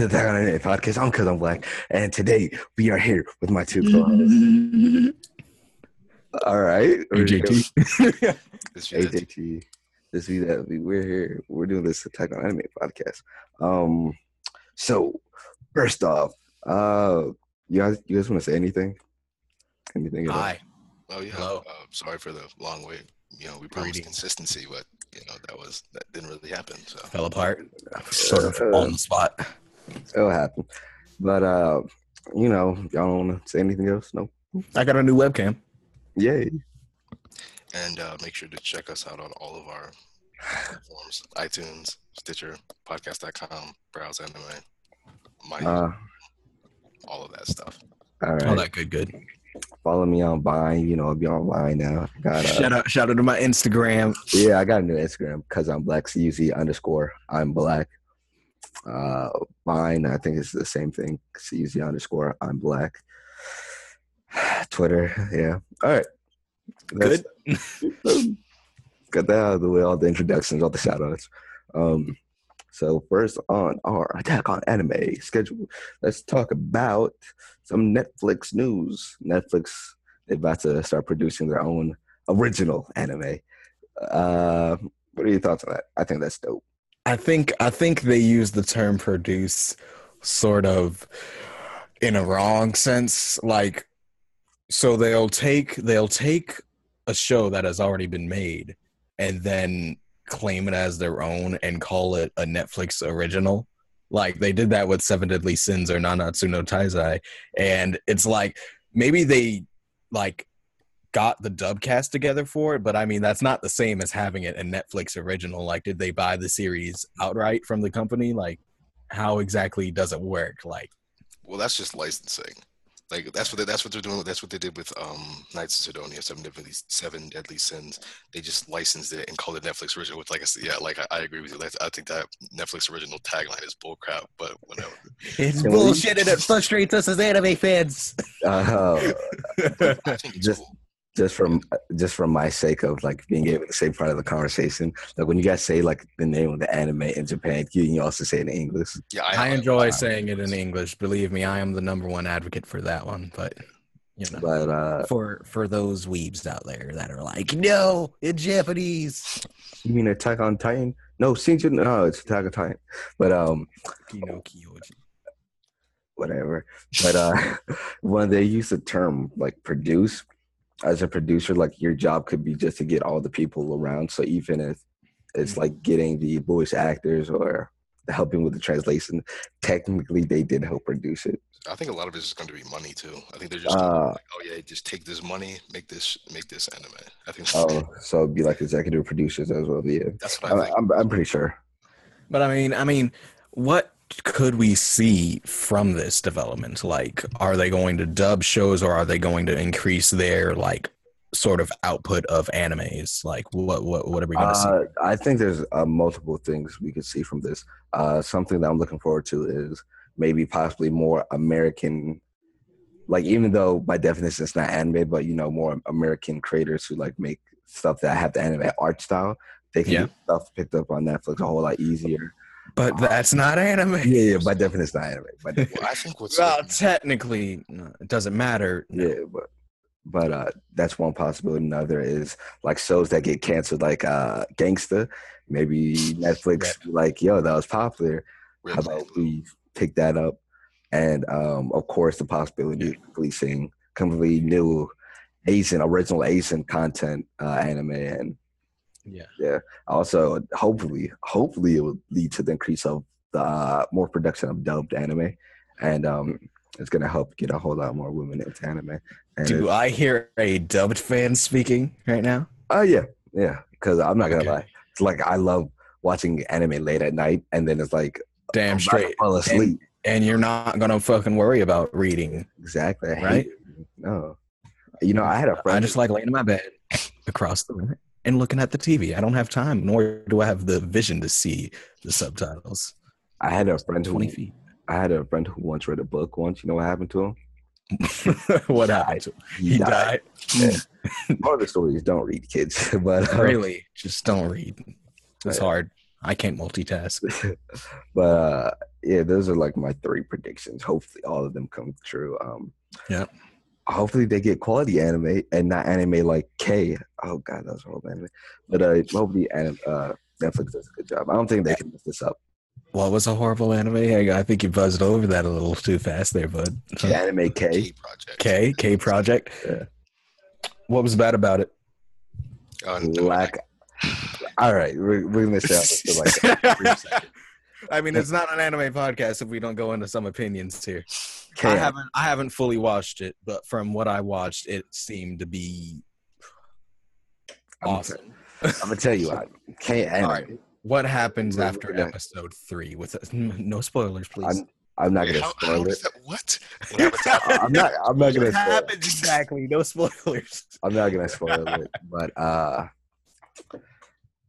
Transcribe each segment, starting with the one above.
to the Attack on Anime podcast. I'm Cuz I'm Black, and today we are here with my two co-hosts. All right, AJT. This year, AJT. This week that we- we're here. We're doing this Attack on Anime podcast. Um, so first off, uh, you guys, you guys want to say anything? Anything? at all? Hi. Oh yeah. Hello. Uh, sorry for the long wait. You know, we promised Greetings. consistency, but you know that was that didn't really happen. So Fell apart. Sort of on the spot. It'll happen. But uh, you know, y'all don't want to say anything else? No. I got a new webcam. Yay. and uh, make sure to check us out on all of our platforms: iTunes, Stitcher, Podcast.com, Browse Anime, my Uh, all of that stuff. all right. All that good, good. Follow me on Vine. You know, I'll be online now. Got uh, Shout out, shout out to my Instagram. Yeah, I got a new Instagram because I'm black. CUZ underscore I'm black. Uh, mine, I think it's the same thing. CUZ underscore I'm black. Twitter, yeah. All right. Good. Got that out of the way. All the introductions, all the shout outs. Um, so first on our attack on anime schedule, let's talk about some Netflix news. Netflix they're about to start producing their own original anime. Uh, what are your thoughts on that? I think that's dope. I think I think they use the term produce sort of in a wrong sense. Like so they'll take they'll take a show that has already been made and then claim it as their own and call it a Netflix original. Like they did that with Seven Deadly Sins or Nanatsu no Taizai. And it's like maybe they like got the dub cast together for it, but I mean that's not the same as having it a Netflix original. Like, did they buy the series outright from the company? Like, how exactly does it work? Like, Well, that's just licensing. Like that's what they, that's what they're doing. That's what they did with um Knights of Sidonia, Seven Deadly Seven Deadly Sins. They just licensed it and called it Netflix original. Which, like I yeah, like I, I agree with you. Like, I think that Netflix original tagline is bullcrap, but whatever. it's Can bullshit and it frustrates us as anime fans. Uh, I think it's Just- cool. Just from just from my sake of like being able to say part of the conversation, like when you guys say like the name of the anime in Japan, you can also say it in English. Yeah, I enjoy saying it in English. Believe me, I am the number one advocate for that one. But you know, But uh, for for those weebs out there that are like, no, in Japanese. you mean Attack on Titan? No, Shinju. No, it's Attack on Titan. But um, Pinocchio. whatever. But uh, when they use the term like produce, as a producer, like your job could be just to get all the people around. So even if it's like getting the voice actors or helping with the translation, technically they did help produce it. I think a lot of it is going to be money too. I think they're just Uh, like, oh yeah, just take this money, make this make this anime. I think oh, so it'd be like executive producers as well. Yeah, that's what I I, think. I'm, I'm pretty sure. But I mean, I mean, what could we see from this development? Like, are they going to dub shows, or are they going to increase their like sort of output of animes? Like, what what what are we going to see? Uh, I think there's uh, multiple things we could see from this. Uh, something that I'm looking forward to is maybe possibly more American, like even though by definition it's not anime, but you know more American creators who like make stuff that have the anime art style. They can Yeah. get stuff picked up on Netflix a whole lot easier. But that's not anime. Yeah, yeah. By definition, it's not anime. But. Well, I think what's Well, technically, no, it doesn't matter. No. yeah, but but uh, that's one possibility. Another is like shows that get canceled, like uh, Gangsta. Maybe Netflix, like yo, that was popular. Red How about we pick that up? And um, of course, the possibility of releasing completely new Asian, original Asian content uh, anime, and Yeah. Yeah. Also hopefully, hopefully, it will lead to the increase of the uh, more production of dubbed anime, and um, it's gonna help get a whole lot more women into anime. And Do I hear a dubbed fan speaking right now? Oh yeah, yeah. Because I'm not gonna Okay. lie, it's like I love watching anime late at night, and then it's like Damn I'm straight. fall asleep. And you're not gonna fucking worry about reading. Exactly. Right? No. You know, I had a friend. I just like laying in my bed across the room and looking at the TV. I don't have time, nor do I have the vision to see the subtitles. I had a friend who 20 feet. I had a friend who once read a book once. You know what happened to him? what happened? to him? He died. Part of the story is don't read kids, but uh, really, just don't read. It's Yeah. hard. I can't multitask. but uh, yeah, those are like my three predictions. Hopefully, all of them come true. Um, Yeah. Hopefully, they get quality anime and not anime like K. Oh god, that was horrible anime. But uh, hopefully, anim- uh, Netflix does a good job. I don't think they can mess this up. What was a horrible anime? I, I think you buzzed over that a little too fast there, bud. Anime K. Key project. K K Project. Yeah. What was bad about it? No, Lack. All right, we're, we're gonna stay on for like a. I mean, it's not an anime podcast if we don't go into some opinions here. K. I haven't I haven't fully watched it, but from what I watched, it seemed to be I'm, awesome. I'm gonna tell you what. K anime. All right. What happens We're after gonna- episode three? With no spoilers, please. I'm, I'm not gonna how, how spoil it. that, what? What happens after- I'm not. I'm not gonna. What Spoil it. happens exactly? No spoilers. I'm not gonna spoil it, but uh,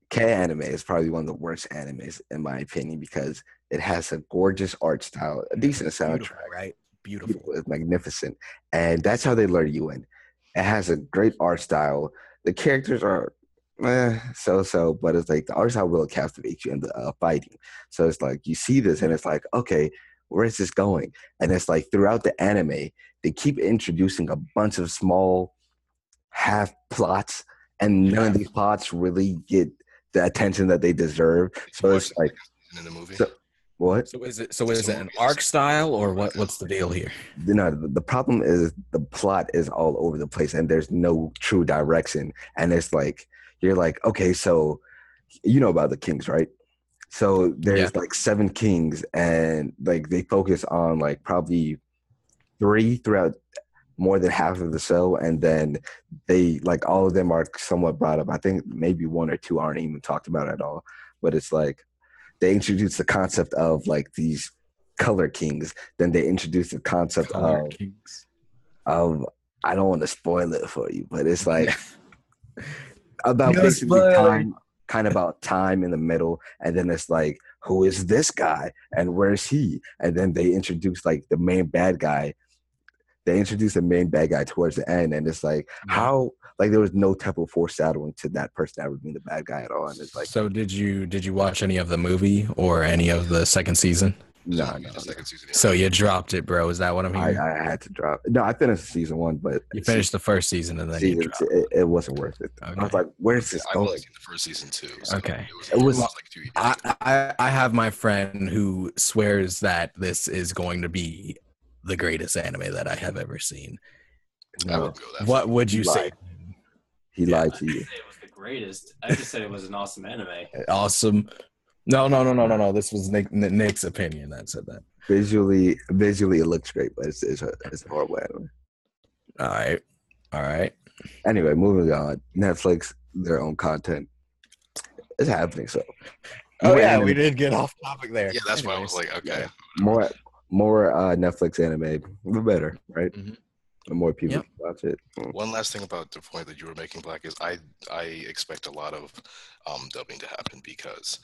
K anime is probably one of the worst animes in my opinion because it has a gorgeous art style, a decent soundtrack, Beautiful, right? Beautiful. beautiful, it's magnificent, and that's how they lure you in. It has a great art style. The characters are eh, so so, but it's like the art style will captivate you in the uh, fighting. So it's like you see this, and it's like, okay, where is this going? And it's like throughout the anime, they keep introducing a bunch of small half plots, and none of these plots really get the attention that they deserve. So it's like, in the movie. So- what? So is it? So is it an arc style or what? What's the deal here? you know the, the problem is the plot is all over the place and there's no true direction and it's like you're like okay so you know about the kings right so there's like seven kings and like they focus on like probably three throughout more than half of the show and then they like all of them are somewhat brought up i think maybe one or two aren't even talked about at all but it's like they introduce the concept of like these color kings then they introduce the concept Color of Kings. of I don't want to spoil it for you, but it's like about No basically spoiler. time, kind of about time in the middle, and then it's like, who is this guy and where is he? And then they introduce like the main bad guy. They introduce the main bad guy towards the end, and it's like Yeah. how like there was no type of foreshadowing to that person ever being the bad guy at all, and it's like so did you did you watch any of the movie or any of the second season? no, So, no, no. second season, yeah. So you dropped it, bro. Is that what I'm I, hearing? I had to drop. No, I finished season one, but you finished the first season and then you season dropped. two, it, it wasn't worth it. I was like, where's this I've only going? seen the first season too. So Okay. It was, It was- like two years. I, I I have my friend who swears that this is going to be the greatest anime that I have ever seen. No, would go that What would you You say? lied. he Yeah. lied to I you. didn't say it was the greatest. I just said it was an awesome anime. Awesome. No, no, no, no, no, no. This was Nick, Nick's opinion that said that. Visually, visually, it looks great, but it's it's, a, it's a horrible anime. All right, all right. Anyway, moving on. Netflix, their own content is happening. So, Oh yeah, anime- we did get off topic there. Yeah, that's why I was like, okay. yeah. more more uh, Netflix anime, the better, right? Mhm. The more people Yep. watch it. One last thing about the point that you were making, Black, is I I expect a lot of um, dubbing to happen because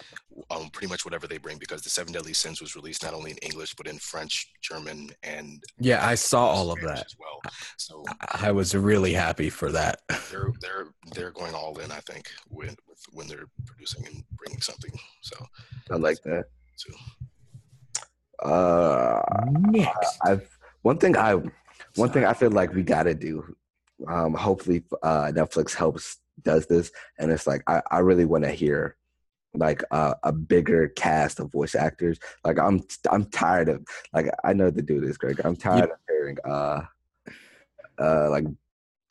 um, pretty much whatever they bring, because the Seven Deadly Sins was released not only in English but in French, German, and Yeah, I saw all of that. as well. So I was really happy for that. they're they're they're going all in. I think when with, when they're producing and bringing something. So I like that. so Uh, Next. I've one thing I one thing I feel like we gotta do. Um, hopefully, uh, Netflix helps does this, and it's like I, I really want to hear like uh, a bigger cast of voice actors. Like I'm I'm tired of like I know the dude is Greg. I'm tired of hearing uh uh like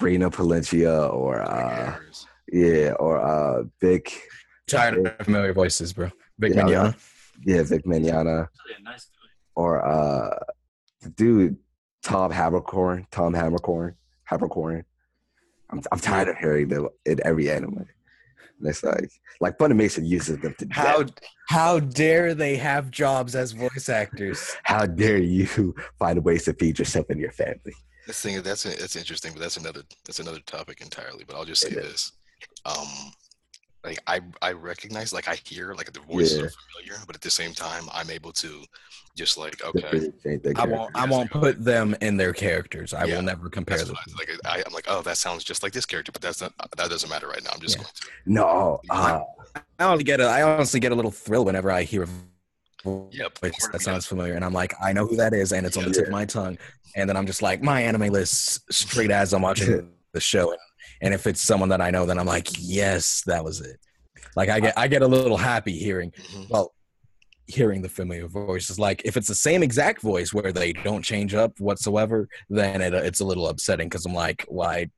Brina Palencia or uh yeah or uh Vic Tired of familiar voices, bro. Vic Yeah, Mignogna. yeah Vic Mignogna Actually, a nice guy. Or uh the dude Tom Haberkorn, Tom Haberkorn, Haberkorn. I'm I'm tired of hearing them in every anime. And it's like like Funimation uses them to How death. how dare they have jobs as voice actors? How dare you find ways to feed yourself and your family? This thing that's that's interesting, but that's another that's another topic entirely. But I'll just say this: um, like I I recognize, like I hear, like the voices Yeah. are familiar, but at the same time, I'm able to just like okay, I won't I won't put them in their characters. I Yeah, will never compare that's them. I, like I, I'm like, oh, that sounds just like this character, but that's not that doesn't matter right now. I'm just Yeah. going to. No, uh, I honestly get a, I honestly get a little thrill whenever I hear a voice Yep, that sounds does. familiar, and I'm like, I know who that is, and it's on the tip of my tongue, and then I'm just like, my anime list straight as I'm watching the show, and if it's someone that I know, then I'm like, yes, that was it. Like I get I get a little happy hearing Mhm. well hearing the familiar voices like if it's the same exact voice where they don't change up whatsoever then it, it's a little upsetting because i'm like why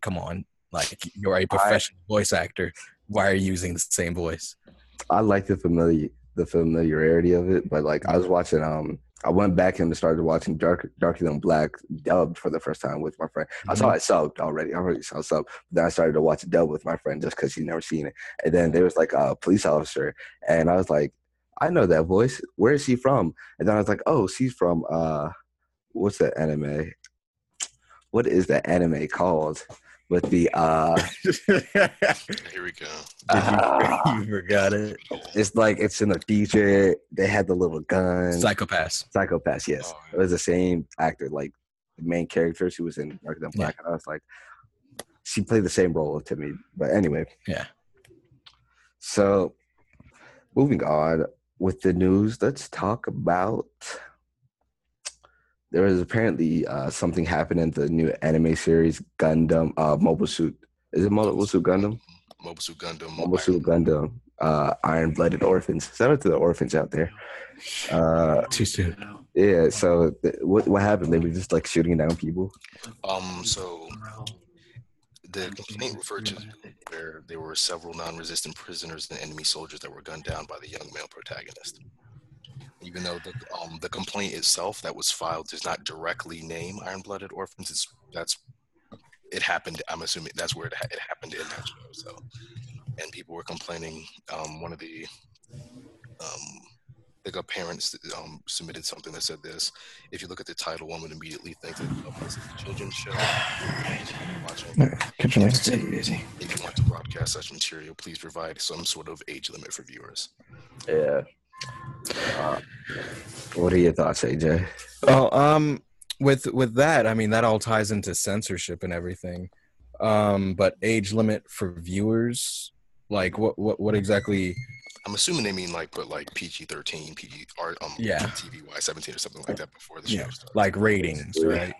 come on like you're a professional voice actor why are you using the same voice I like the familiar the familiarity of it, but like I was watching um I went back and started watching Dark Darker Than Black dubbed for the first time with my friend. I saw it subbed already. I already saw it subbed. Then I started to watch it dubbed with my friend just because he'd never seen it. And then there was like a police officer, and I was like, I know that voice. Where is she from? And then I was like, Oh, she's from uh, what's that anime? What is that anime called? With the uh, Here we go. ah, you forgot it it's like it's in the future. They had the little gun. Psycho-Pass Psycho-Pass, yes. Oh, It was the same actor, like the main character. She was in Darker Than Yeah. Black. And I was like, she played the same role to me. But anyway. Yeah. So moving on with the news, let's talk about there was apparently uh, something happened in the new anime series Gundam uh, Mobile Suit. Is it Mobile Suit Gundam? Mobile Suit Gundam. Mobile Suit Gundam. Uh, Iron Blooded Orphans. Shout out to the orphans out there. Uh, too soon yeah. So th- what what happened? They were just like shooting down people. Um, so the complaint referred to where there were several non-resistant prisoners and enemy soldiers that were gunned down by the young male protagonist. Even though the um, the complaint itself that was filed does not directly name iron-blooded orphans, it's that's it happened. I'm assuming that's where it, ha- it happened in that show. So, and people were complaining. Um, one of the um, big up parents um, submitted something that said this. If you look at the title, one would immediately think that oh, this is a children's show. Watching. If you want to broadcast such material, please provide some sort of age limit for viewers. Yeah. Uh, what are your thoughts, AJ? Oh, um, with with that, I mean that all ties into censorship and everything. Um, but age limit for viewers, like what what what exactly? I'm assuming they mean like put like PG 13, PG or um Yeah. TVY 17 or something like that before the Yeah, show starts. Like ratings, right?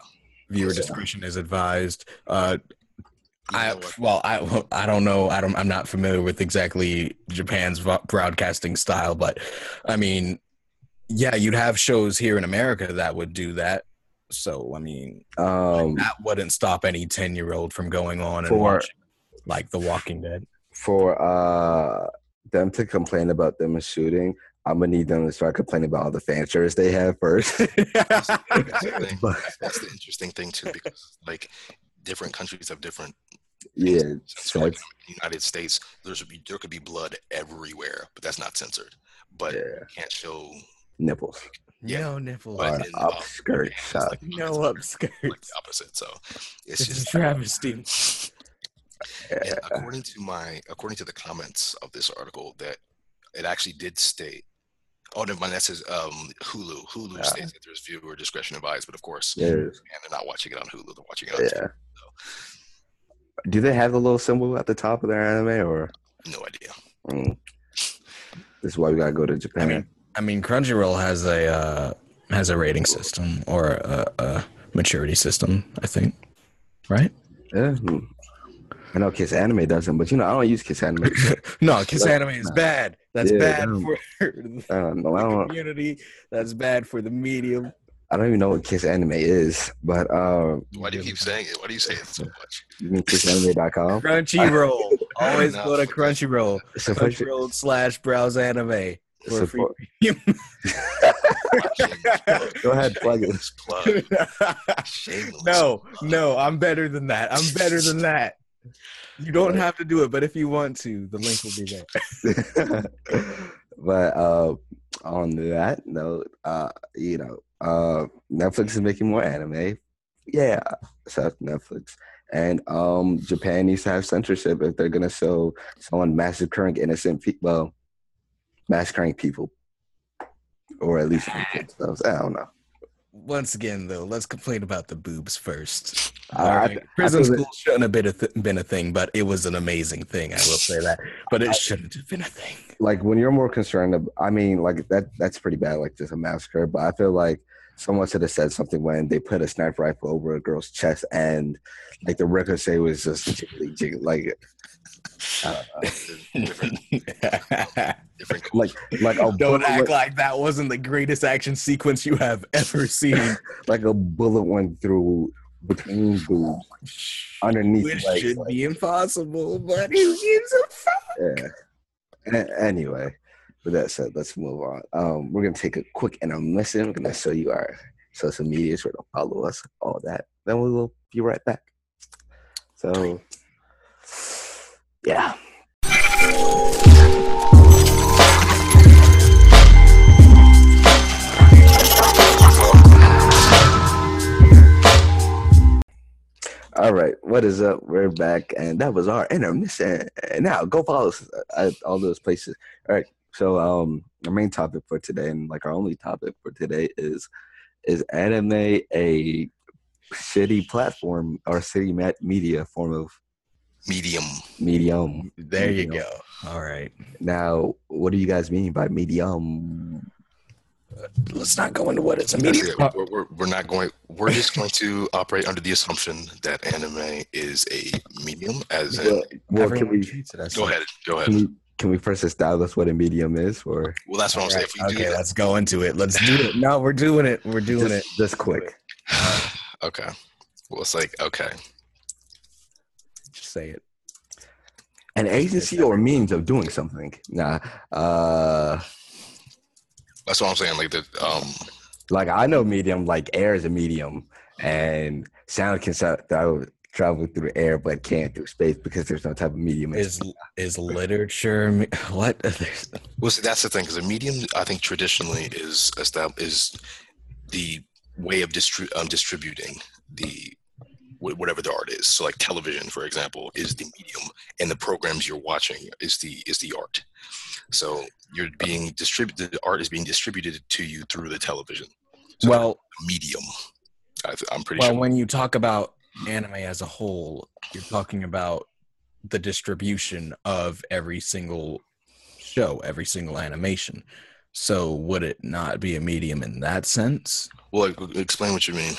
Viewer discretion is advised. Uh, You I well, I I don't know. I don't. I'm not familiar with exactly Japan's broadcasting style, but I mean, yeah, you'd have shows here in America that would do that. So I mean, Um, that wouldn't stop any 10 year old from going on and For- watching like The Walking Dead. for uh them to complain about them shooting, I'm gonna need them to start complaining about all the fan shirts they have first. That's the That's the interesting thing too, because like different countries have different. Yeah, So like sets. in the United States, there's be there could be blood everywhere, but that's not censored. But yeah, you can't show nipples. Yeah. No nipples. But Or in, up um, skirt it's like- No like upskirts. the opposite. So it's It's just a travesty. And according to my according to the comments of this article, that it actually did state. Oh, never mind. That says um, Hulu. Hulu Yeah. states that there's viewer discretion advised, but of course, There's, and they're not watching it on Hulu. They're watching it on yeah. Do they have the little symbol at the top of their anime, or No idea. mm, this is why we gotta go to Japan? I mean, I mean, Crunchyroll has a uh, has a rating system or a, a maturity system. I think, right? yeah. I know Kiss Anime doesn't, but you know I don't use Kiss Anime. no, Kiss Anime is bad. That's Yeah, bad no. for I don't know. I the don't. community. That's bad for the medium. I don't even know what Kiss Anime is, but um, Why do you keep saying it? Why do you say it so much? you mean KissAnime.com? Crunchyroll. Always go to. Crunchyroll. Crunchyroll slash browse anime for free. support. Go ahead, plug it. Shameless plug. Shameless. no, no, I'm better than that. I'm better than that. You don't have to do it, but if you want to, the link will be there. but uh, on that note, uh, you know, uh, Netflix is making more anime. Yeah, so Netflix. And um, Japan needs to have censorship if they're gonna show someone massacring innocent people. Well, massacring people, or at least. I don't know. once again, though, let's complain about the boobs first. I- All I- right. I Prison that- school shouldn't have been a, th- been a thing, but it was an amazing thing. I will say that. But it shouldn't have been a thing. like when you're more concerned i mean like that that's pretty bad like just a massacre but i feel like someone should have said something when they put a sniper rifle over a girl's chest and like the ricochet was just jiggly, jiggly, like I don't know. different, different like like a Don't act went, like that wasn't the greatest action sequence you have ever seen. like a bullet went through between boobs underneath Which legs, should like, be impossible, but who gives a fuck? yeah A- anyway with that said let's move on um we're gonna take a quick intermission we're gonna show you our social medias where to follow us all that then we will be right back so yeah All right, what is up? We're back, and that was our intermission. Now go follow us at all those places. All right, so um, our main topic for today, and like our only topic for today, is is anime a shitty platform or city me- media form of medium. medium? There you go. All right. Now, what do you guys mean by medium? Let's not go into what it's a That's medium. it. We're, we're, we're not going. We're just going to operate under the assumption that anime is a medium. As in, Well, well, can we treats it as go ahead, go ahead. can we can we first establish what a medium is, or Well, that's what I'm saying. If we okay, do let's go into it. Let's do it. No, we're doing it. We're doing just, it. just quick? okay. Well, it's like okay. Just say it. An agency or means of doing something. Nah, uh. That's what I'm saying. Like the um, like I know medium, like air is a medium, and sound can sa- travel travel through air, but can't through space because there's no type of medium. Is is literature what? Well, see, that's the thing because a medium, I think traditionally is estab- is the way of distri- um, distributing the whatever the art is. So, like television, for example, is the medium, and the programs you're watching is the is the art. So you're being distributed. The art is being distributed to you through the television. So Well, medium. I th- I'm pretty well, sure. when you talk about anime as a whole, you're talking about the distribution of every single show, every single animation. So would it not be a medium in that sense? well, explain what you mean.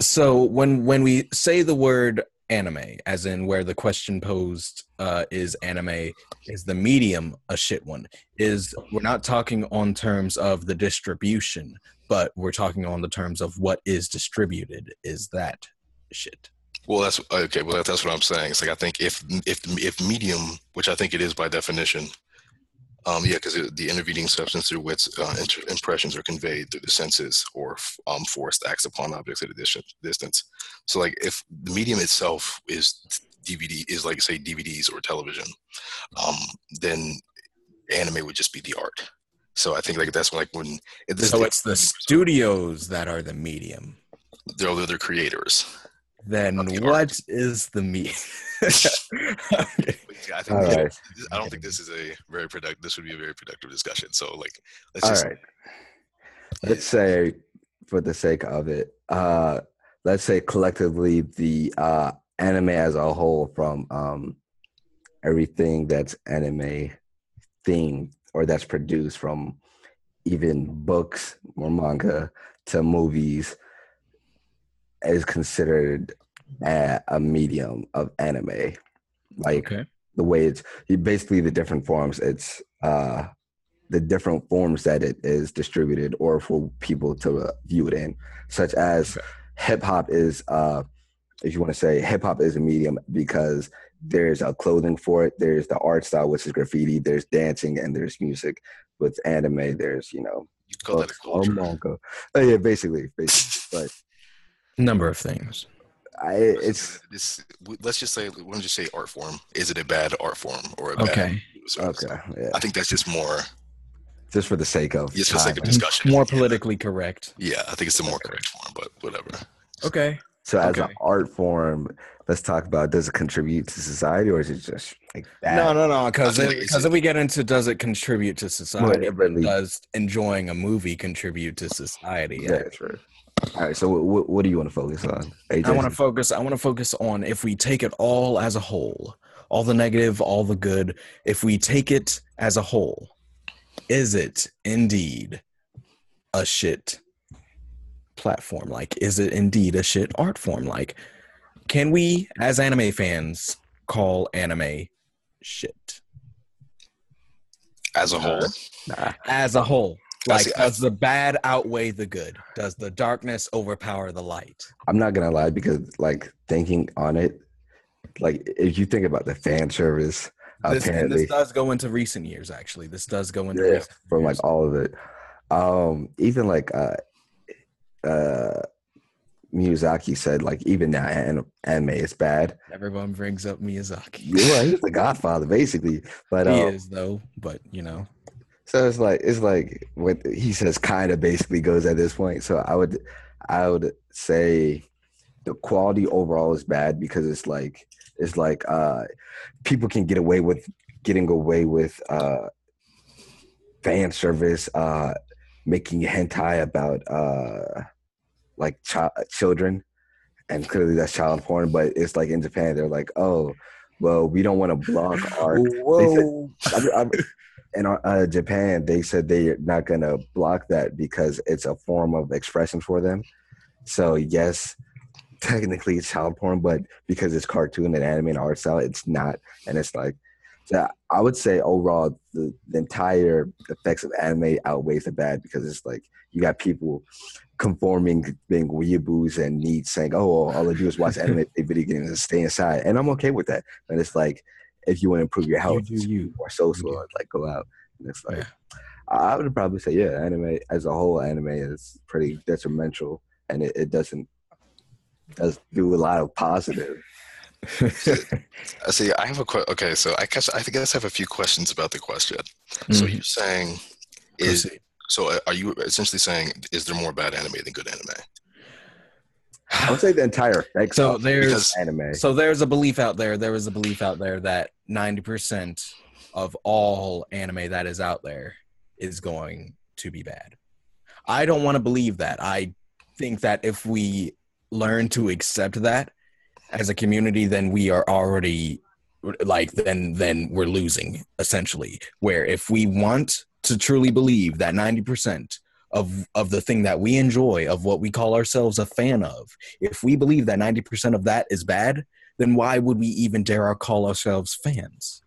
So when when we say the word anime, as in where the question posed uh, is anime, is the medium a shit one? Is we're not talking on terms of the distribution, but we're talking on the terms of what is distributed. Is that shit? Well, that's okay. Well, that's what I'm saying. It's like I think if if if medium, which I think it is by definition, um, yeah, because the intervening substance through which uh, inter- impressions are conveyed through the senses or f- um, forced acts upon objects at a dis- distance. So, like, if the medium itself is DVD, is like say DVDs or television, um, then anime would just be the art. So I think like that's like when it, this So it's the studios that are the medium. they're all the other creators. Then what is the what art. is the medium? But yeah, I think right. this- I don't think this is a very productive. This would be a very productive discussion. So like, let's All just right. Let's say, for the sake of it, uh, let's say collectively the uh, anime as a whole, from um, everything that's anime themed or that's produced, from even books or manga to movies, is considered a, a medium of anime. Like okay. the way it's basically the different forms it's uh the different forms that it is distributed or for people to uh, view it in such as Okay. hip hop is uh if you want to say hip hop is a medium because there's a clothing for it there's the art style which is graffiti there's dancing and there's music with anime there's you know you call that a culture. manga oh yeah basically basically but Number of things. I, it's This, let's just say, we'll just say art form. Is it a bad art form or a bad? Okay. use okay yeah I think that's just more, just for the sake of just for the sake of time. discussion. More Yeah. politically correct. Yeah, I think it's the more correct form, but whatever. Okay. So as an art form, let's talk about does it contribute to society or is it just like that? No, no, no. Because I feel like it's- because if we get into does it contribute to society, it really- does enjoying a movie contribute to society? Yeah, true. All right. So what, what do you want to focus on? AJ? I want to focus. I want to focus on if we take it all as a whole, all the negative, all the good. If we take it as a whole, is it indeed a shit platform? Like, is it indeed a shit art form? Like, can we, as anime fans, call anime shit As a whole, Nah. as a whole? I Like, see- I- does the bad outweigh the good? Does the darkness overpower the light? I'm not gonna lie because like thinking on it, like if you think about the fan service, This, apparently this does go into recent years. Actually, this does go into yeah, from years. like all of it. Um, even like uh, uh, Miyazaki said, like even now anime is bad. Everyone brings up Miyazaki. Yeah, he's the Godfather basically, but he um, is though, but you know, So it's like it's like what he says kind of basically goes at this point. So I would I would say the quality overall is bad because it's like it's like uh people can get away with getting away with uh fan service uh making hentai about uh like chi- children and clearly that's child porn but it's like in Japan they're like oh well we don't want to block our whoa, I'm, I'm, in uh, Japan, they said they're not going to block that because it's a form of expression for them. So yes, technically it's child porn, but because it's cartoon and anime and art style, it's not. And it's like, so I would say overall, the, the entire effects of anime outweighs the bad because it's like you got people conforming, being weeaboos and needs saying, "Oh, all I do is watch anime, play video games, and stay inside," and I'm okay with that. And it's like, if you want to improve your health, do you. more social, You do. like go out. And it's like, Yeah. I I would probably say, yeah, anime as a whole, anime is pretty detrimental, and it, it doesn't does do a lot of positive. I see. I have a que- okay. So I guess I guess I have a few questions about the question. So Mhm. you're saying is Proceed. so uh, are you essentially saying is there more bad anime than good anime? I would say the entire effects So there's anime. so there's a belief out there. There is a belief out there that ninety percent of all anime that is out there is going to be bad. I don't want to believe that. I think that if we learn to accept that as a community, then we are already like then then we're losing essentially. Where if we want to truly believe that ninety percent of of the thing that we enjoy, of what we call ourselves a fan of, if we believe that ninety percent of that is bad, then why would we even dare call ourselves fans?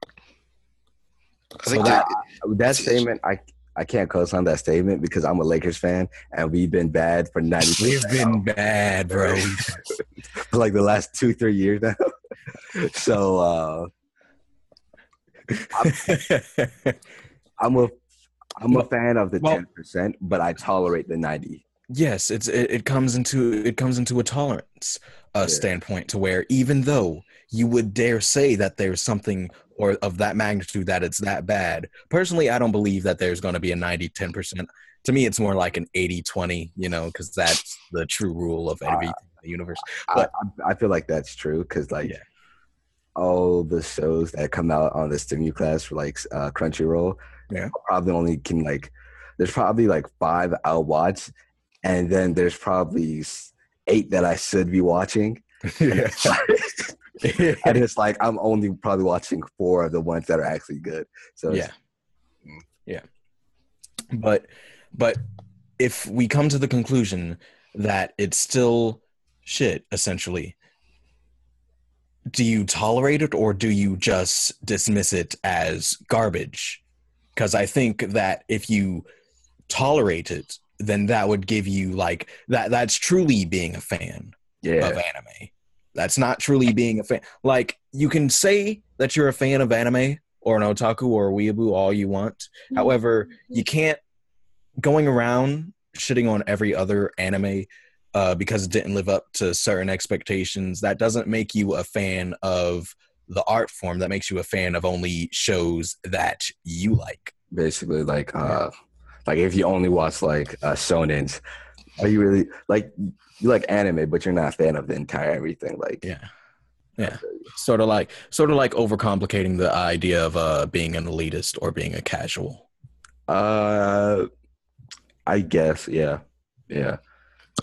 I think So that, that statement, I I can't co-sign that statement because I'm a Lakers fan and we've been bad for ninety. We've been bad, bro. for like the last two three years now. so uh, I'm a I'm a fan of the Well- ten percent, but I tolerate the ninety. yes, it's it, it comes into it comes into a tolerance uh, Yeah. standpoint to where even though you would dare say that there's something or of that magnitude that it's that bad. Personally, I don't believe that there's going to be a 90 10%. To me, it's more like an 80 20, you know, because that's the true rule of everything in the universe. I, But- I, I feel like that's true because like Yeah. all the shows that come out on the simulcast for like uh, Crunchyroll, Yeah. I probably only can like there's probably like five I'll watch, and then there's probably eight that I should be watching. yeah. and it's like I'm only probably watching four of the ones that are actually good. So yeah yeah but but if we come to the conclusion that it's still shit essentially do you tolerate it or do you just dismiss it as garbage because i think that if you tolerate it then that would give you like that that's truly being a fan yeah, of anime. That's not truly being a fan. Like you can say that you're a fan of anime or an otaku or a weeaboo all you want. However, you can't going around shitting on every other anime uh, because it didn't live up to certain expectations. That doesn't make you a fan of the art form. That makes you a fan of only shows that you like. basically like uh like if you only watch like uh shonens Are you really like you like anime, but you're not a fan of the entire everything? Like, Yeah. Yeah. Sort of like sort of like overcomplicating the idea of uh being an elitist or being a casual. uh, I guess, yeah, yeah.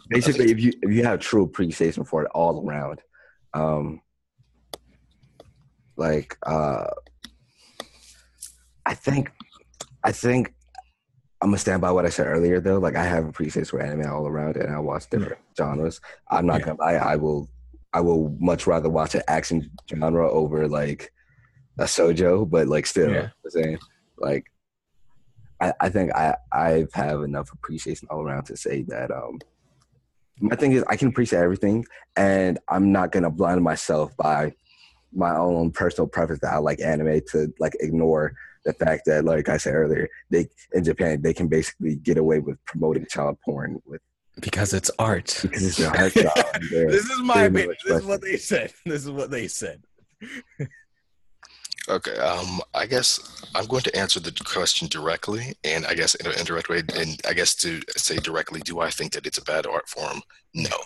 Basically, if you if you have true appreciation for it all around, um, like uh, I think, I think I'm gonna stand by what I said earlier though. Like I have appreciation for anime all around, and I watch different genres. I'm not Yeah. gonna lie, I will, I will much rather watch an action genre over like a shojo, but like still, Yeah. I'm saying like. I, I think I I have enough appreciation all around to say that um my thing is I can appreciate everything and I'm not gonna blind myself by my own personal preference that I like anime to like ignore the fact that like I said earlier, they in Japan they can basically get away with promoting child porn with Because it's art. because it's their art style and their- This is my opinion. This is what they said. This is what they said. Okay, um, I guess I'm going to answer the question directly, and I guess in an indirect way, and I guess to say directly, do I think that it's a bad art form? No.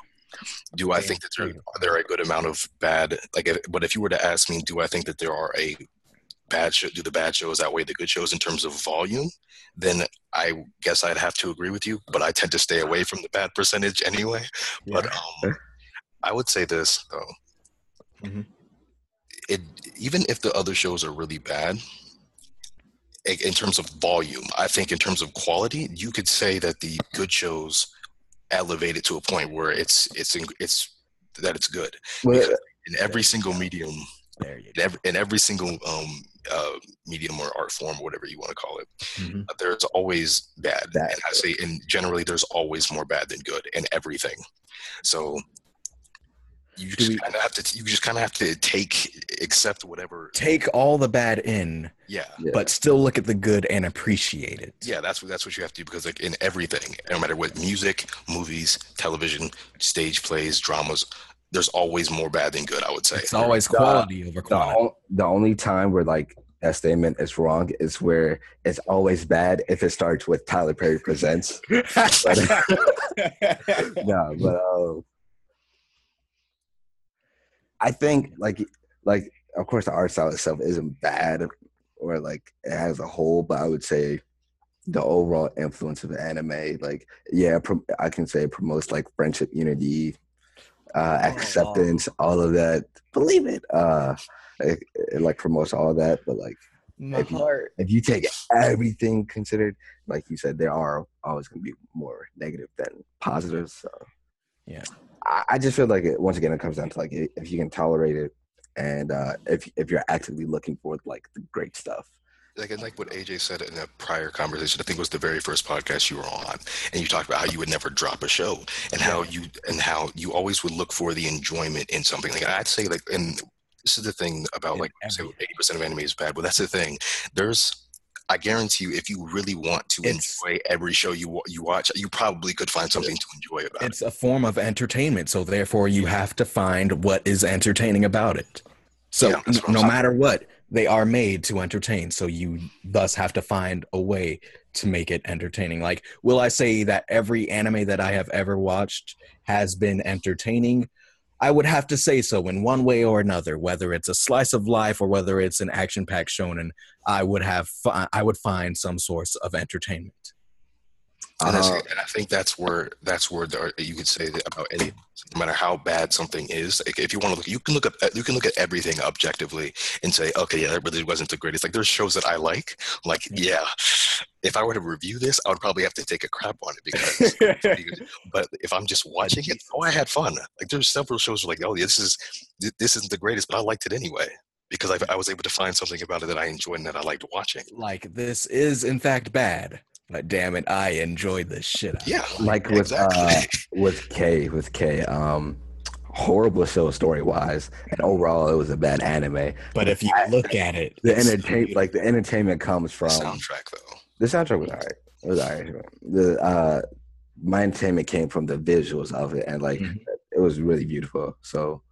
Do I think that there are there a good amount of bad? Like, if, but if you were to ask me, do I think that there are a bad show? Do the bad shows outweigh the good shows in terms of volume? Then I guess I'd have to agree with you. But I tend to stay away from the bad percentage anyway. But um, I would say this though. Mhm. It even if the other shows are really bad, in terms of volume, I think in terms of quality, you could say that the good shows elevate it to a point where it's it's in- it's that it's good Well, in every single medium, there you in every, in every single um uh medium or art form, whatever you want to call it, Mhm. uh, there's always bad. Bad. And I say, and generally, there's always more bad than good in everything. So you just we- kind of have to, you just kind of have to take, accept whatever. Take all the bad in, Yeah, yeah. but still look at the good and appreciate it. yeah, that's what that's what you have to do because like in everything, no matter what, music, movies, television, stage plays, dramas, there's always more bad than good. I would say. It's always The- quality over the, quantity. o- the only time where like that statement is wrong is where it's always bad if it starts with Tyler Perry presents. no, but um, I think like like of course the art style itself isn't bad or like it has a whole, but I would say the overall influence of anime, like yeah, pro- I can say it promotes like friendship, unity, uh, Oh. acceptance, all of that. Believe it, uh, it, it like promotes all that, but like My If you- heart. if you take everything considered, like you said, there are always going to be more negative than positives. So. Yeah. I, just feel like it, once again, it comes down to like if you can tolerate it, and uh, if if you're actively looking for like the great stuff. like like what AJ said in a prior conversation, I think it was the very first podcast you were on, and you talked about how you would never drop a show, and how you and how you always would look for the enjoyment in something. Like I'd say, like, and this is the thing about like eighty percent of anime is bad, but that's the thing. There's I guarantee you, if you really want to It's- enjoy every show you you watch, you probably could find something to enjoy about it. It's a form of entertainment, so therefore you have to find what is entertaining about it. So Yeah, no saying. matter what, they are made to entertain. So you thus have to find a way to make it entertaining. Like, will I say that every anime that I have ever watched has been entertaining? I would have to say so in one way or another, whether it's a slice of life or whether it's an action-packed shonen. I would have fi- I would find some source of entertainment. And, Uh, and I think that's where that's where the, you could say that about any, no matter how bad something is. Like if you want to look, you can look at you can look at everything objectively and say, okay, yeah, that really wasn't the greatest. Like there's shows that I like. Like yeah, if I were to review this, I would probably have to take a crap on it because. but if I'm just watching it, oh, I had fun. Like there's several shows where like, oh, this is this isn't the greatest, but I liked it anyway because I, I was able to find something about it that I enjoyed and that I liked watching. like this is in fact bad but damn it i enjoyed this shit out Yeah, like with exactly. uh, with K with K, um, horrible show story wise, and overall it was a bad anime. but if you look at it The it's- entertain like the entertainment comes from the from soundtrack though. the soundtrack was alright. It was alright. The uh, my entertainment came from the visuals of it, and like Mhm. it was really beautiful. So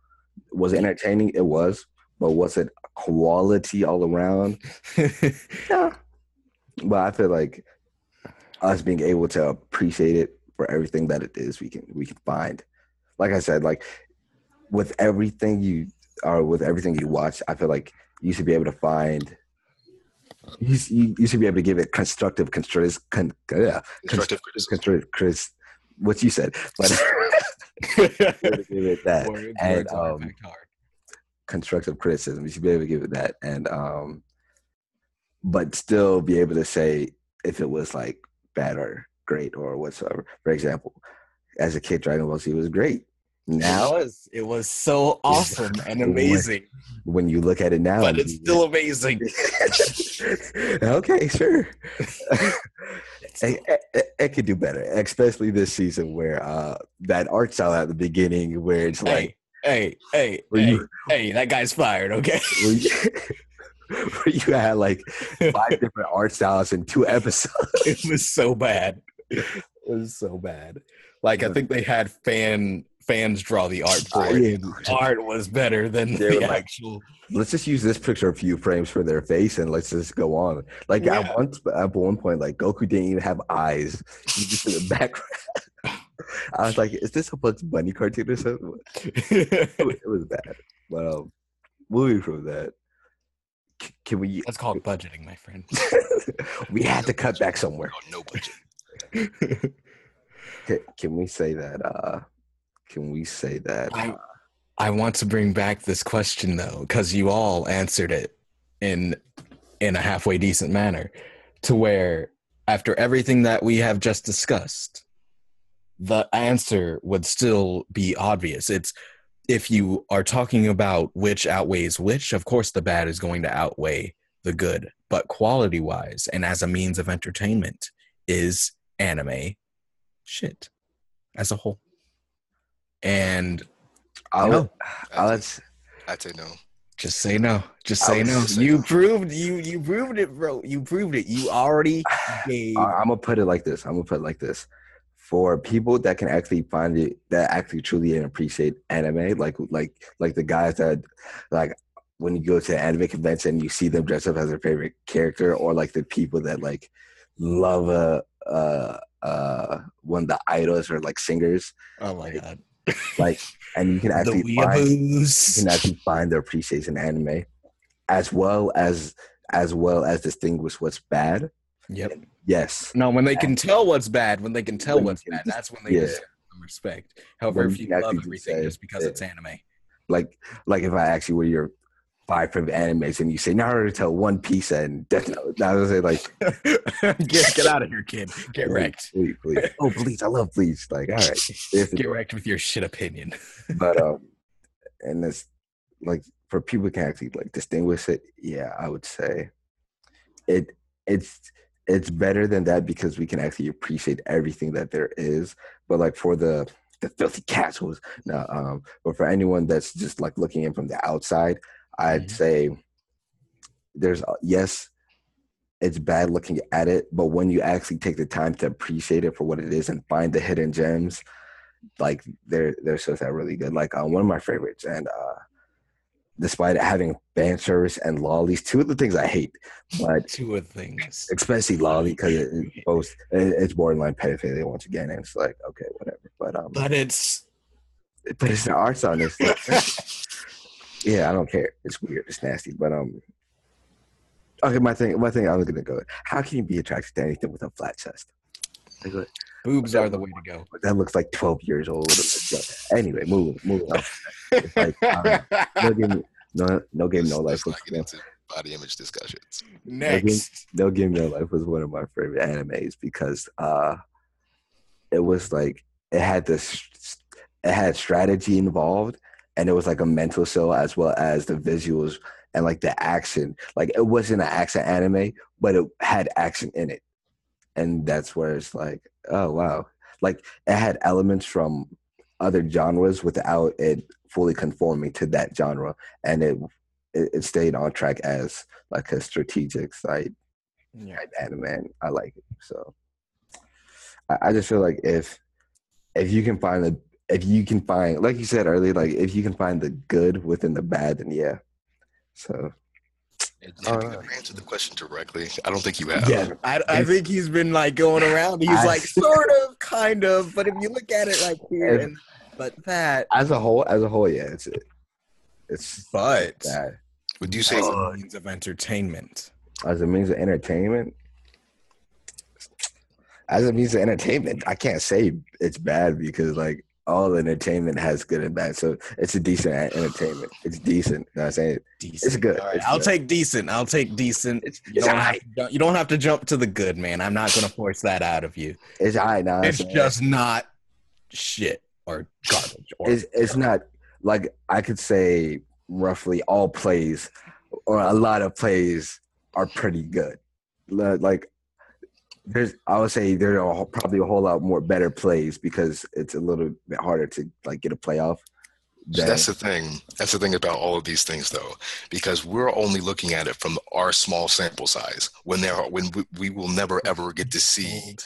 was it entertaining? It was, but was it quality all around? Yeah. But I feel like us being able to appreciate it for everything that it is we can we can find. Like I said, like with everything you or with everything you watch, I feel like you should be able to find. You, you, you should be able to give it constructive, constructive, con, yeah, Constructive criticism. constructive, Chris, what you said, but give it that and um, constructive criticism. You should be able to give it that, and um, but still be able to say if it was like bad or great or whatsoever. For example, as a kid, Dragon Ball Z was great. It Now, was. It was so awesome and amazing, when you look at it now, but it's still amazing. okay, sure. it, it, it could do better, especially this season where uh that art style at the beginning, where it's like Hey, hey, hey, hey, you hey, that guy's fired, okay? where you, had like five different art styles in two episodes. it was so bad. It was so bad. Like I think they had fan fans draw the art for Uh, it. Art was better than They the like- actual. let's just use this picture a few frames for their face and let's just go on. Like Yeah. at one at one point, like Goku didn't even have eyes. He just in the background. I was like, is this a Bugs Bunny cartoon or something? It was, bad. But um, moving from that, can we That's called budgeting, my friend. we had to cut back somewhere. No budget. Can, can we say that? Uh, can we say that? I, I want to bring back this question though, because you all answered it in in a halfway decent manner, to where after everything that we have just discussed, the answer would still be obvious. It's if you are talking about which outweighs which, of course the bad is going to outweigh the good. But quality wise and as a means of entertainment, is anime shit as a whole. And I'll, no. I'll let's I'd say no. just say no. Just I say no. say You no. proved you you proved it, bro. You proved it. You already gave I'm gonna put it like this. I'm gonna put it like this. For people that can actually find it, that actually truly appreciate anime, like like like the guys that like when you go to an anime convention, and you see them dress up as their favorite character, or like the people that like love a uh uh one of the idols or like singers, Oh my god. like, and you can actually find you can actually find their appreciation anime, as well as as well as distinguish what's bad. Yep. Yes, No, when they can tell what's bad, when they can tell When what's can bad, that's when they yeah. deserve respect. However, When if you love everything say, just because yeah. it's anime. like like if I ask you what your five favorite animes and you say Naruto, to One Piece, and Death Note, I would say like get get out of here, kid. Get wrecked. Please, please. Oh, please, I love please. Like, all right, Get wrecked with your shit opinion. but um, and it's like for people who can actually like distinguish it. Yeah, I would say it it's it's better than that because we can actually appreciate everything that there is. But like for the the filthy casuals, no, um, but for anyone that's just like looking in from the outside, I'd Mhm. say there's yes, it's bad looking at it, but when you actually take the time to appreciate it for what it is and find the hidden gems, like they're they're so that really good. Like uh, one of my favorites, and uh, despite having fan service and lollies, two of the things I hate, but Two of the things. especially lolly because it, it both it, it's borderline pedophilia once again, and it's like okay, whatever. But um, But it's but it's the art on this. Yeah, I don't care. It's weird. It's nasty. But um, okay, my thing, my thing. I was gonna go. How can you be attracted to anything with a flat chest? Like, what- boobs are the way to go. that looks like twelve years old. anyway, moving, moving on. Like, um, no game, no, no game, no life. Let's not get into body image discussions. Next. no game, no life was one of my favorite animes because uh, it was like it had this, it had strategy involved, and it was like a mental show as well as the visuals and like the action. Like it wasn't an action anime, but it had action in it, and that's where it's like, oh wow, like it had elements from other genres without it fully conforming to that genre, and it it, it stayed on track as like a strategic side Yeah. type anime. and I like it. So I, I just feel like if if you can find the if you can find like you said earlier, like if you can find the good within the bad, then yeah. So Have you Uh, ever answered the question directly? I don't think you have. Yeah, I, I think he's been like going around. He's I- like sort of, kind of, but if you look at it like here and but that, As a whole, as a whole, yeah, it's it. it's but bad. Would you say as a means of entertainment, As a means of entertainment, as a means of entertainment, I can't say it's bad because like all entertainment has good and bad. So it's a decent entertainment. It's decent. You know I'm saying? decent. It's good. All right, It's I'll good. take decent. I'll take decent. It's, You it's don't, all have right. to, jump- you don't have to jump to the good, man. I'm not going to force that out of you. It's all right now. It's just not shit or garbage. Or it's it's not like I could say roughly all plays or a lot of plays are pretty good. Like there's I would say there are probably a whole lot more better plays because it's a little bit harder to like get a playoff. So than- that's the thing. That's the thing about all of these things, though, because we're only looking at it from our small sample size. When there, are, when we, we will never ever get to see.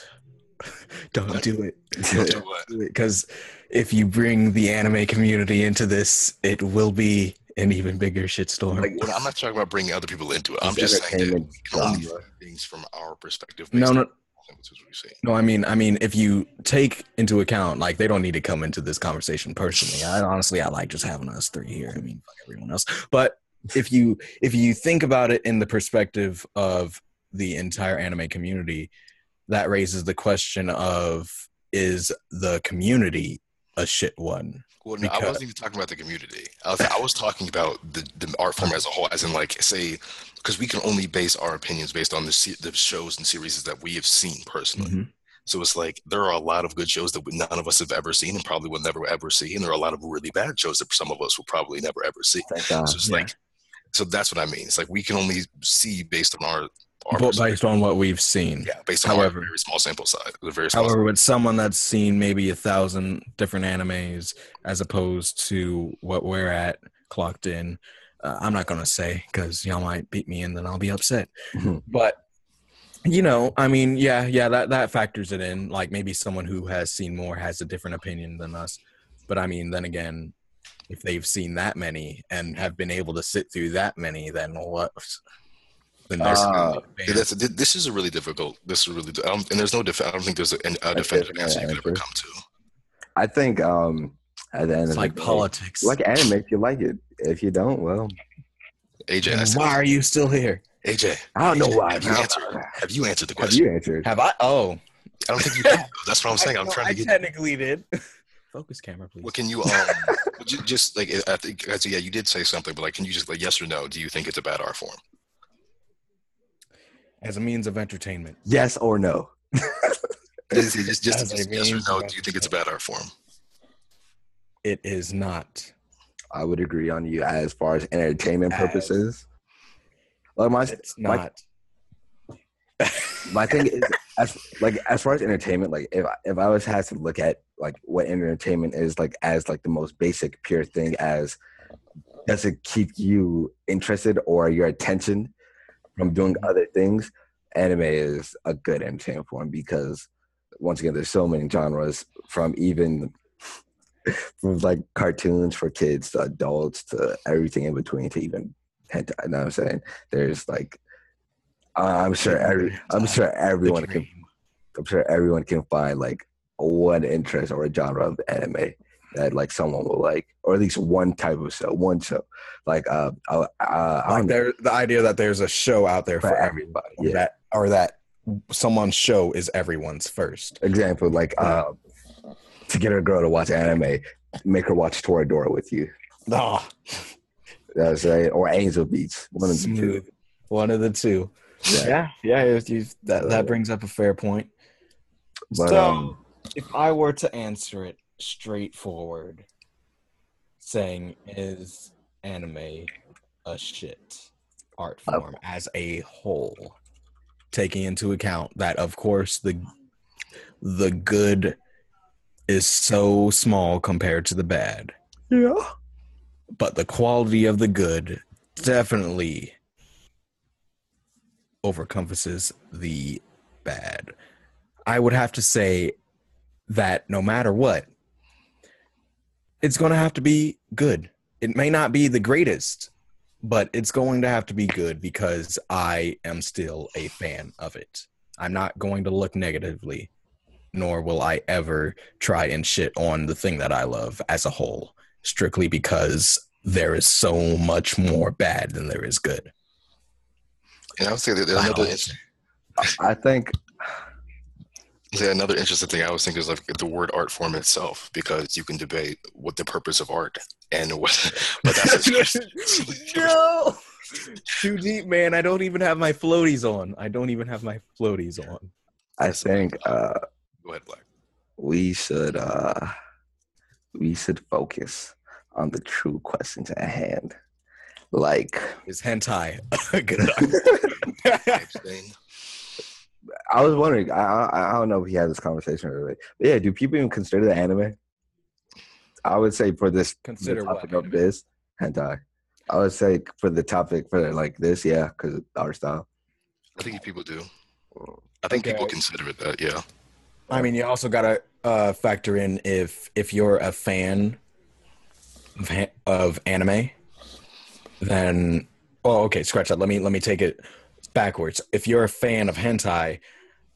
Don't do it. Don't do what? Because if you bring the anime community into this, it will be an even bigger shitstorm. Like, Well, I'm not talking about bringing other people into it. I'm It's just saying that we can only things from our perspective. no, no, on what we see. no. I mean, I mean, if you take into account, like, they don't need to come into this conversation personally. I honestly, I like just having us three here. I mean, fuck everyone else. But if you if you think about it in the perspective of the entire anime community, that raises the question of is the community a shit one? Well, no, I wasn't even talking about the community. I was, I was talking about the, the art form as a whole, as in like say, because we can only base our opinions based on the the shows and series that we have seen personally. Mhm. So it's like there are a lot of good shows that none of us have ever seen and probably will never ever see, and there are a lot of really bad shows that some of us will probably never ever see. So it's yeah. like, so that's what I mean. It's like we can only see based on our But based on what we've seen. yeah, based on However- very small sample size, the very small. However, with someone that's seen maybe a thousand different animes as opposed to what we're at clocked in, uh, I'm not gonna say because y'all might beat me and then I'll be upset. Mhm. But you know, I mean, yeah, yeah, that that factors it in. Like maybe someone who has seen more has a different opinion than us. But I mean, then again, if they've seen that many and have been able to sit through that many, then what? Then there's Uh, Yeah, that's, this is a really difficult. This is really, I don't, and there's no def- I don't think there's a, a definitive different answer you could ever come to. I think um at the end it's of like the day, politics. like anime if you like it. If you don't, well, AJ, I said, Why are you still here? AJ, I don't know why. Have you answered? Have you answered the Have question? you answered? Have I? Oh, I don't think you have. That's what I'm saying. I'm trying I to get. technically did. Focus camera, please. What can you um? just like I think, I think- yeah, you did say something, but like, can you just like yes or no? Do you think it's a bad art form? As a means of entertainment. Yes or no? Just, just, just, As a just yes or no? Do you think it's a bad art form? It is not. I would agree on you as far as entertainment As- purposes. Like my It's Like- not. my thing is as like as far as entertainment, like if I, if I was had to look at like what entertainment is like as like the most basic pure thing as does it keep you interested or your attention from doing other things? Anime is a good entertainment form because once again, there's so many genres from even from like cartoons for kids to adults to everything in between to even hentai. You know what I'm saying? There's like uh, I'm sure every I'm sure everyone can I'm sure everyone can find like one interest or a genre of anime that like someone will like, or at least one type of show, one show. Like uh, uh, uh Like there, the idea that there's a show out there for for everybody. everybody, Yeah. that or that someone's show is everyone's first. Example, like uh, to get a girl to watch anime, make her watch Toradora with you. Oh, That's right. Or Angel Beats. One of the two. One of the two. Yeah. Yeah, yeah. you- that that brings up a fair point. But, so, um, if I were to answer it straightforward, saying is anime a shit art form as a whole, taking into account that of course the the good is so small compared to the bad, Yeah. but the quality of the good definitely overcompasses the bad. I would have to say that no matter what, it's going to have to be good. It may not be the greatest, but it's going to have to be good because I am still a fan of it. I'm not going to look negatively, nor will I ever try and shit on the thing that I love as a whole, strictly because there is so much more bad than there is good. And I would say that there's another, I think yeah, another interesting thing I was thinking is like the word art form itself, because you can debate what the purpose of art and what, but that's no, too deep, man. I don't even have my floaties on. I don't even have my floaties on. I think uh, Go ahead, Black. we should uh, we should focus on the true questions at hand. Like Is hentai good enough? Abstain. I was wondering, I, I I don't know if he had this conversation already, but yeah, do people even consider the anime? I would say for this the Consider what topic of this hentai. I would say for the topic for like this, yeah, because our style. I think people do. I think people consider it that. Yeah. I mean, you also gotta uh, factor in if if you're a fan of, of anime, then oh, okay, scratch that. Let me let me take it backwards. If you're a fan of hentai,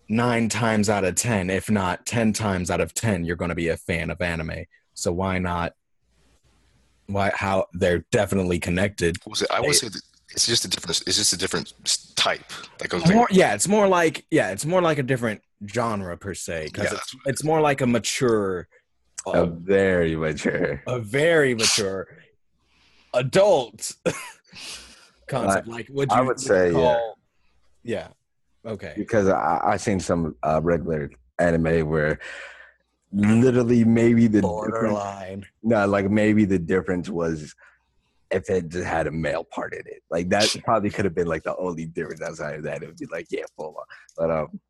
nine times out of ten, if not ten times out of ten, you're going to be a fan of anime. So why not? Why? How they're definitely connected. What was it? I would say that it's just a different. It's just a different type. Like I More, yeah, it's more like yeah, it's more like a different genre per se because Yeah, it's it's more like a mature. A very mature. a very mature adult concept. Like, would you? I would say, yeah. call, yeah. Okay. because I I seen some uh, regular anime where literally maybe the Borderline. no, like maybe the difference was if it just had a male part in it. Like that probably could have been like the only difference outside of that. It would be like yeah, full on. But um,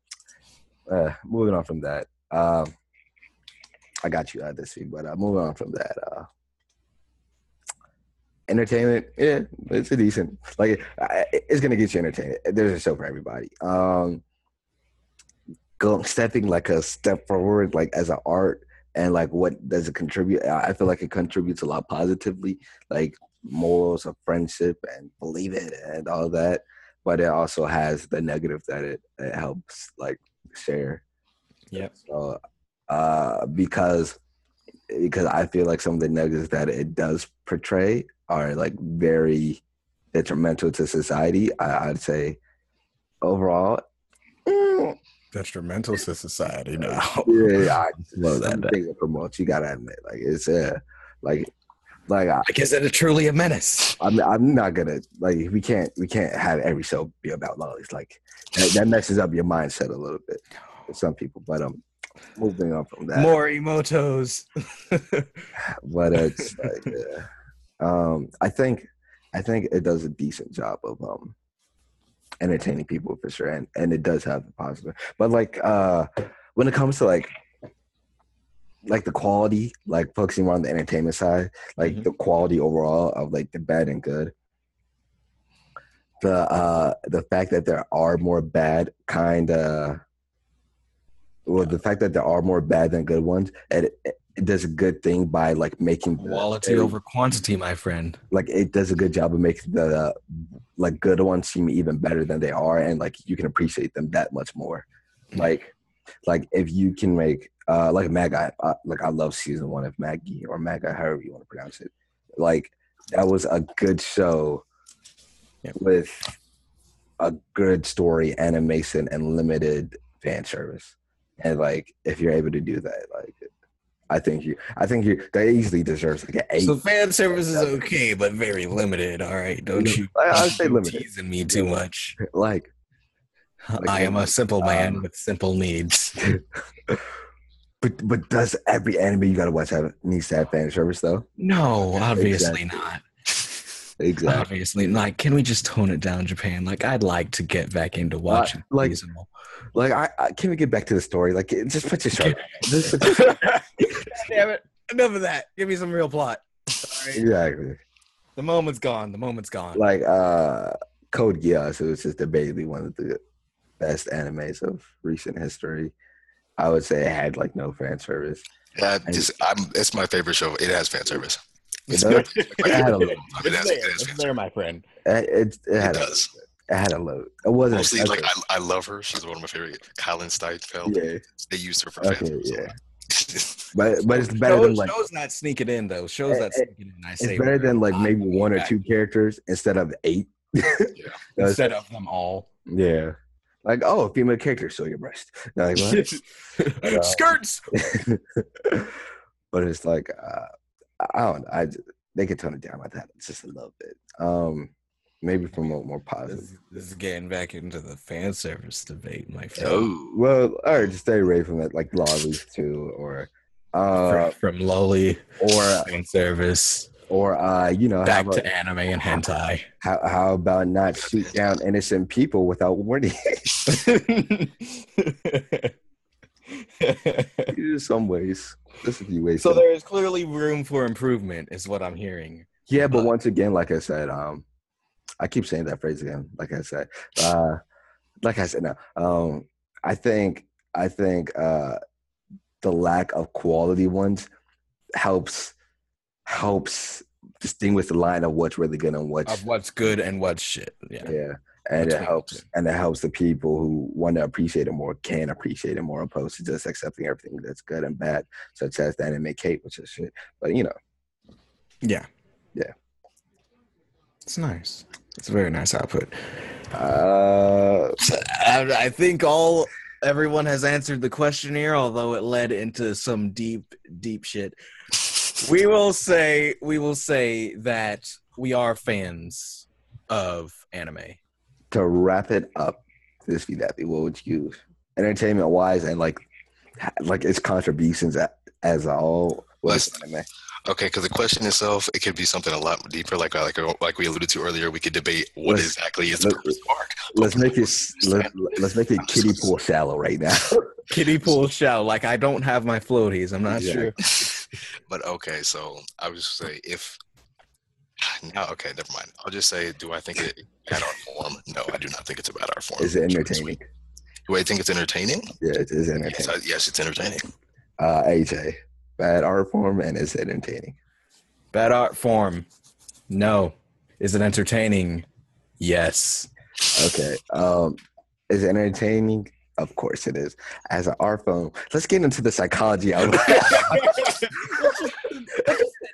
uh, moving on from that, um, I got you uh, this week. But uh, moving on from that, uh, entertainment, yeah, it's a decent. Like it's gonna get you entertained. There's a show for everybody. Um, going stepping like a step forward, like as an art, and like what does it contribute? I feel like it contributes a lot positively, like morals of friendship and believe it and all that. But it also has the negative that it, it helps like share. Yeah. So, uh, because because I feel like some of the negatives that it does portray are like very detrimental to society. I, I'd say overall, mm, Detrimental to society now. yeah, I love that thing it promotes. You gotta admit, like it's uh, like like I, Like, is it a truly a menace? I'm I'm not gonna like we can't we can't have every show be about lollies. Like that, that messes up your mindset a little bit for some people. But um, moving on from that. More emotos. but it's like, uh, um, I think I think it does a decent job of um entertaining people for sure, and and it does have the positive. But like uh, when it comes to like like the quality, like focusing more on the entertainment side, like Mhm. the quality overall of like the bad and good. The uh the fact that there are more bad kind of well the fact that there are more bad than good ones it, it, it does a good thing by like making the- Quality over quantity, my friend. like it does a good job of making the like good ones seem even better than they are and like you can appreciate them that much more like like if you can make uh like Maggie uh, like I love season one of Maggie or Maggie however you want to pronounce it like that was a good show Yeah. with a good story animation and limited fan service and like if you're able to do that like I think you I think you that easily deserves like an eight So fan service is okay, but very limited. All right, don't you? I- I'd say limited. Teasing me too much. like I am a simple man um, with simple needs. But but does every anime you gotta watch have needs to have fan service though? No, obviously Exactly. not. Exactly. Obviously, like, can we just tone it down, Japan? Like, I'd like to get back into watching like- seasonal. Like I, I can we get back to the story? Like just put your shirt. Just put your- Damn it! Enough of that. Give me some real plot. All right. exactly. The moment's gone. The moment's gone. Like uh Code Geass, it was just debatably one of the best animes of recent history. I would say it had like no fan service. Yeah, just I'm. It's my favorite show. It has fan service. It, does. it had a load. It's that's, there. that's It's there, my friend. It, it, it It had a, does. It had a load. It wasn't Mostly, like. I, I love her. She's one of my favorite. Kallen Stadtfeld. yeah, They used her for Okay, fans. yeah. but but it's better Shows, than like shows not sneaking in though. Shows Eh, that eh, sneaking in. I it's say better than like maybe one or back. two characters instead of eight. That's- instead of them all. yeah, like oh, female character, show your breast. Like, what? uh, Skirts. but it's like uh, I don't know. I they could tone it down like that just a little bit. Um, maybe from a more positive. This, this is getting back into the fan service debate, my friend. Oh, well, all right, just stay away from it, like lollies too, or uh, from, from lolly or fan service or uh, you know, how back about, to anime and hentai. how, how about not shoot down innocent people without warning? There's some ways. There's a few ways. so there is clearly room for improvement, is what I'm hearing. yeah, but but- once again, like I said, um, I keep saying that phrase again. Like I said, uh, like I said, no, um, I think I think uh, the lack of quality ones helps helps distinguish the line of what's really good and what's Of what's good and what's shit. Yeah. yeah. And it helps, and it helps the people who want to appreciate it more can appreciate it more, opposed to just accepting everything that's good and bad, such as the anime Kate, which is shit. But you know, Yeah. Yeah. It's nice. It's a very nice output. uh, I, I think all everyone has answered the questionnaire, although it led into some deep, deep shit. We will say we will say that we are fans of anime. to wrap it up, this be that be what would you entertainment wise and like like its contributions a- as a whole was anime. Okay, because the question itself, it could be something a lot deeper. Like like like we alluded to earlier, we could debate what Let's- exactly is the let's- purpose of arc. Let's make it Let's let, let's make it kiddie pool shallow right now. Kiddie pool shallow. Like I don't have my floaties. I'm not Yeah. sure. but okay, so I would just say if no, okay, never mind. I'll just say, do I think it bad art form? No, I do not think it's a bad art form. Is it entertaining? Do I think it's entertaining? Yeah, it is Yes, entertaining. I- yes, it's entertaining. Uh, AJ, bad art form and is it entertaining? Bad art form. No. Is it entertaining? Yes. Okay. Um, is it entertaining? Of course it is. As an art form, let's get into the psychology of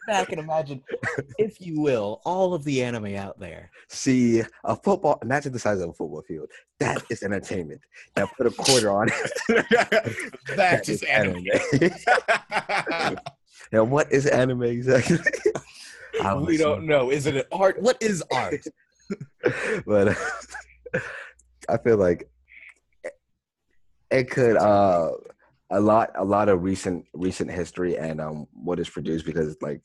back and imagine, if you will, all of the anime out there. See a football. Imagine the size of a football field. That is entertainment. Now put a quarter on it. That is anime. now what is anime exactly? I we don't know. Is it an art? What is art? but I feel like it could uh a lot a lot of recent recent history and um what is produced because like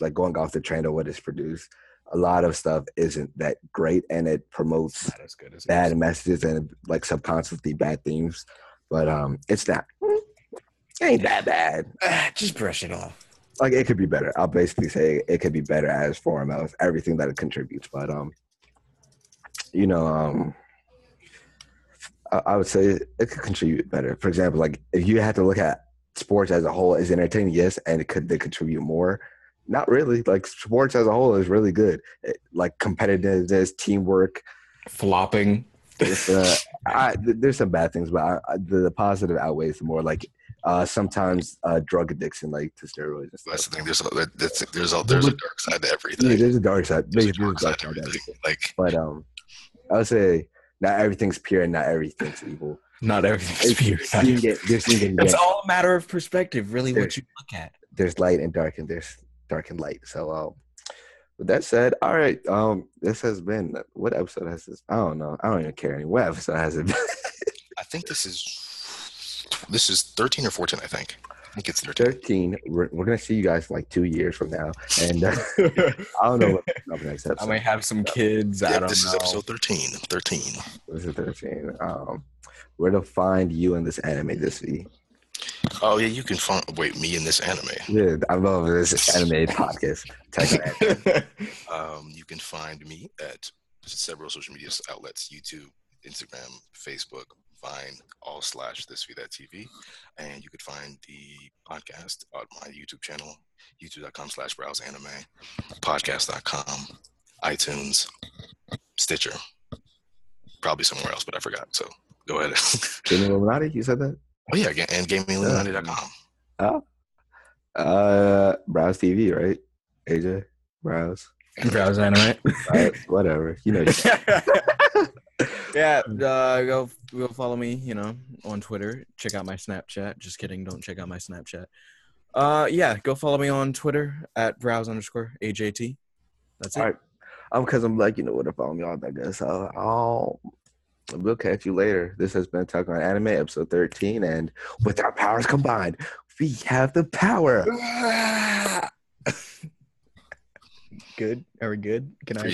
like going off the trend of what is produced a lot of stuff isn't that great and it promotes as as bad messages and like subconsciously bad themes but um it's not. It ain't that bad. Ah, just brush it off. like it could be better. I'll basically say it could be better as form as everything that it contributes but um you know um I, I would say it could contribute better. For example like if you had to look at sports as a whole is entertaining yes and it could they contribute more not really like sports as a whole is really good It- like competitiveness teamwork Flopping. uh, I, th- there's some bad things, but I, I, the, the positive outweighs the more. Like uh, sometimes uh, drug addiction, like to steroids and That's the thing. There's a, that's, there's a, there's a dark side to everything. Yeah, there's a dark side. There's a There's, there's dark side to side to everything. everything. Like But um, I would say not everything's pure and not everything's evil. Not everything's It's pure. yin and- There's yin and It's all a matter of perspective, really, what you look at. There's light and dark, and there's dark and light. So um, with that said, all right. Um, this has been what episode has this? I don't know. I don't even care anymore. What episode has it been? I think this is this is 13 or 14. I think. I think it's 13. 13. We're, we're gonna see you guys in like two years from now, and uh, I don't know what up next I might have some kids. I don't this know. is episode 13. 13. This is 13. Um, where to find you in this anime this week? Oh yeah, you can find wait me in this anime. Yeah, I love this anime podcast. Anime. Um, you can find me at several social media outlets: YouTube, Instagram, Facebook, Vine, all slash this be that TV, and you could find the podcast on my YouTube channel, youtube.com slash browse anime, podcast.com, iTunes, Stitcher, probably somewhere else, but I forgot. So go ahead. Illuminati, you said that? Oh yeah, again, and gamingilluminati.com. Oh. Uh, Browse TV, right? AJ, Browse. Browse anime. Uh, whatever. You know. yeah, uh, go go follow me. You know, on Twitter. Check out my Snapchat. Just kidding. Don't check out my Snapchat. Uh, yeah, go follow me on Twitter at browse underscore AJT. That's it. All right. Um, because I'm like, you know where to follow me, all that good. So I'll we'll catch you later. This has been Talk on Anime, episode 13, and with our powers combined, we have the power. good. Are we good? Can I?